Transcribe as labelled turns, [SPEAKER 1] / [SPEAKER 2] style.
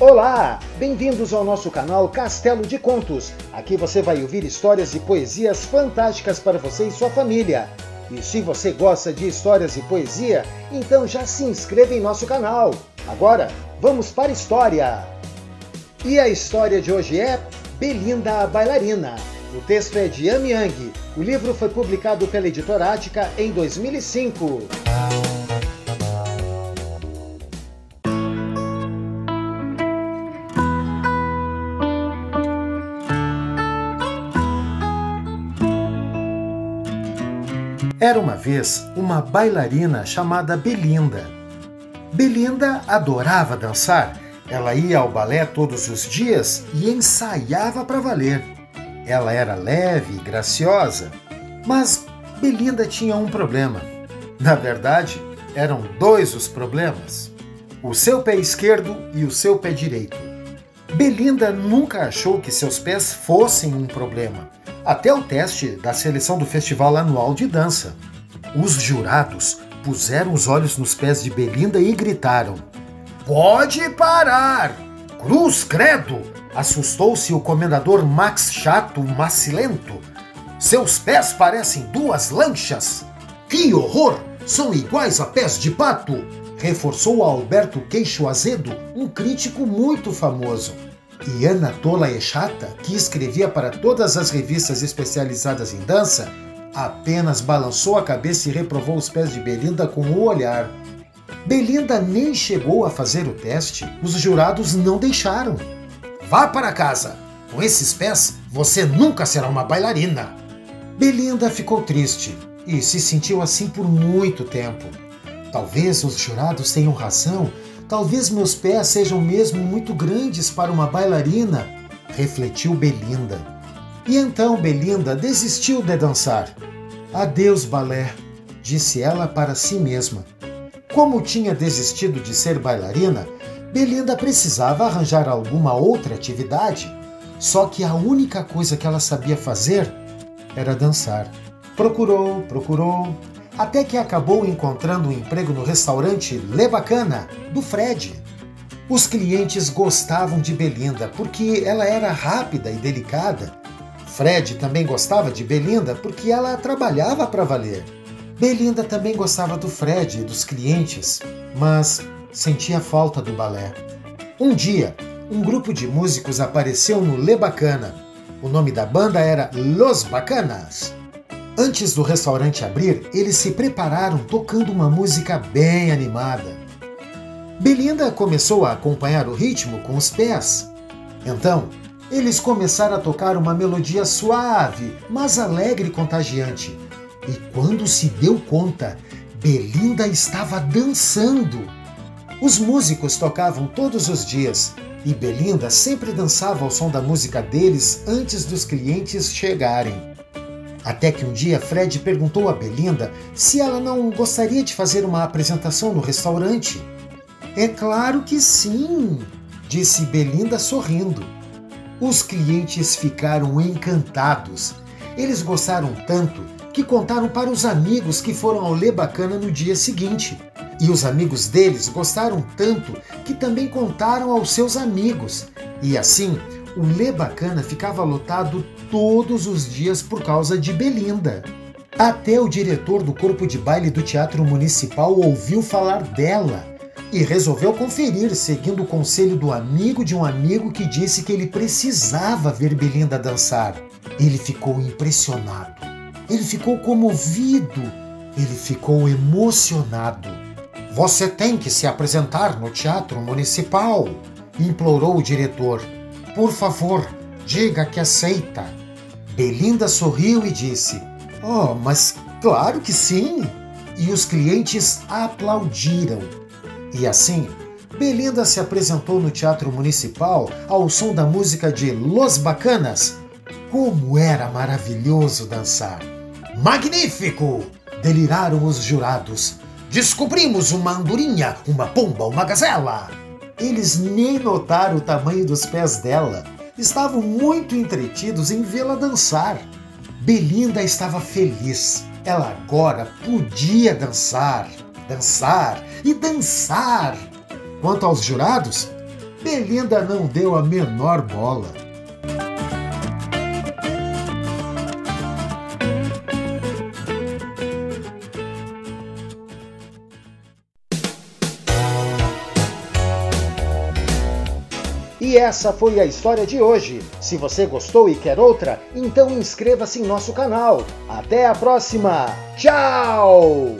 [SPEAKER 1] Olá! Bem-vindos ao nosso canal Castelo de Contos. Aqui você vai ouvir histórias e poesias fantásticas para você e sua família. E se você gosta de histórias e poesia, então já se inscreva em nosso canal. Agora, vamos para a história! E a história de hoje é Belinda a Bailarina. O texto é de Amy Yang. O livro foi publicado pela editora Ática em 2005. Era uma vez uma bailarina chamada Belinda. Belinda adorava dançar. Ela ia ao balé todos os dias e ensaiava para valer. Ela era leve e graciosa, mas Belinda tinha um problema. Na verdade, eram dois os problemas: o seu pé esquerdo e o seu pé direito. Belinda nunca achou que seus pés fossem um problema até o teste da seleção do Festival Anual de Dança. Os jurados puseram os olhos nos pés de Belinda e gritaram: Pode parar! Cruz Credo! Assustou-se o comendador Max Chato Macilento. Seus pés parecem duas lanchas. Que horror! São iguais a pés de pato! Reforçou Alberto Queixo Azedo, um crítico muito famoso. E Ana Tola Echata, que escrevia para todas as revistas especializadas em dança, apenas balançou a cabeça e reprovou os pés de Belinda com o olhar. Belinda nem chegou a fazer o teste, os jurados não deixaram. Vá para casa! Com esses pés, você nunca será uma bailarina! Belinda ficou triste e se sentiu assim por muito tempo. Talvez os jurados tenham razão Talvez meus pés sejam mesmo muito grandes para uma bailarina, refletiu Belinda. E então Belinda desistiu de dançar. Adeus, balé, disse ela para si mesma. Como tinha desistido de ser bailarina, Belinda precisava arranjar alguma outra atividade. Só que a única coisa que ela sabia fazer era dançar. Procurou, procurou, até que acabou encontrando um emprego no restaurante Le Bacana, do Fred. Os clientes gostavam de Belinda porque ela era rápida e delicada. Fred também gostava de Belinda porque ela trabalhava para valer. Belinda também gostava do Fred e dos clientes, mas sentia falta do balé. Um dia, um grupo de músicos apareceu no Le Bacana. O nome da banda era Los Bacanas. Antes do restaurante abrir, eles se prepararam tocando uma música bem animada. Belinda começou a acompanhar o ritmo com os pés. Então, eles começaram a tocar uma melodia suave, mas alegre e contagiante. E quando se deu conta, Belinda estava dançando. Os músicos tocavam todos os dias e Belinda sempre dançava ao som da música deles antes dos clientes chegarem. Até que um dia Fred perguntou a Belinda se ela não gostaria de fazer uma apresentação no restaurante. É claro que sim, disse Belinda sorrindo. Os clientes ficaram encantados. Eles gostaram tanto que contaram para os amigos que foram ao Le Bacana no dia seguinte. E os amigos deles gostaram tanto que também contaram aos seus amigos. E assim, o Le Bacana ficava lotado todos os dias por causa de Belinda. Até o diretor do corpo de baile do Teatro Municipal ouviu falar dela e resolveu conferir, seguindo o conselho do amigo de um amigo que disse que ele precisava ver Belinda dançar. Ele ficou impressionado, ele ficou comovido, ele ficou emocionado. Você tem que se apresentar no Teatro Municipal, implorou o diretor. Por favor, diga que aceita. Belinda sorriu e disse: Oh, mas claro que sim! E os clientes aplaudiram. E assim, Belinda se apresentou no Teatro Municipal ao som da música de Los Bacanas. Como era maravilhoso dançar! Magnífico! Deliraram os jurados. Descobrimos uma andorinha, uma pomba, uma gazela! Eles nem notaram o tamanho dos pés dela. Estavam muito entretidos em vê-la dançar. Belinda estava feliz. Ela agora podia dançar, dançar e dançar. Quanto aos jurados, Belinda não deu a menor bola. E essa foi a história de hoje. Se você gostou e quer outra, então inscreva-se em nosso canal. Até a próxima! Tchau!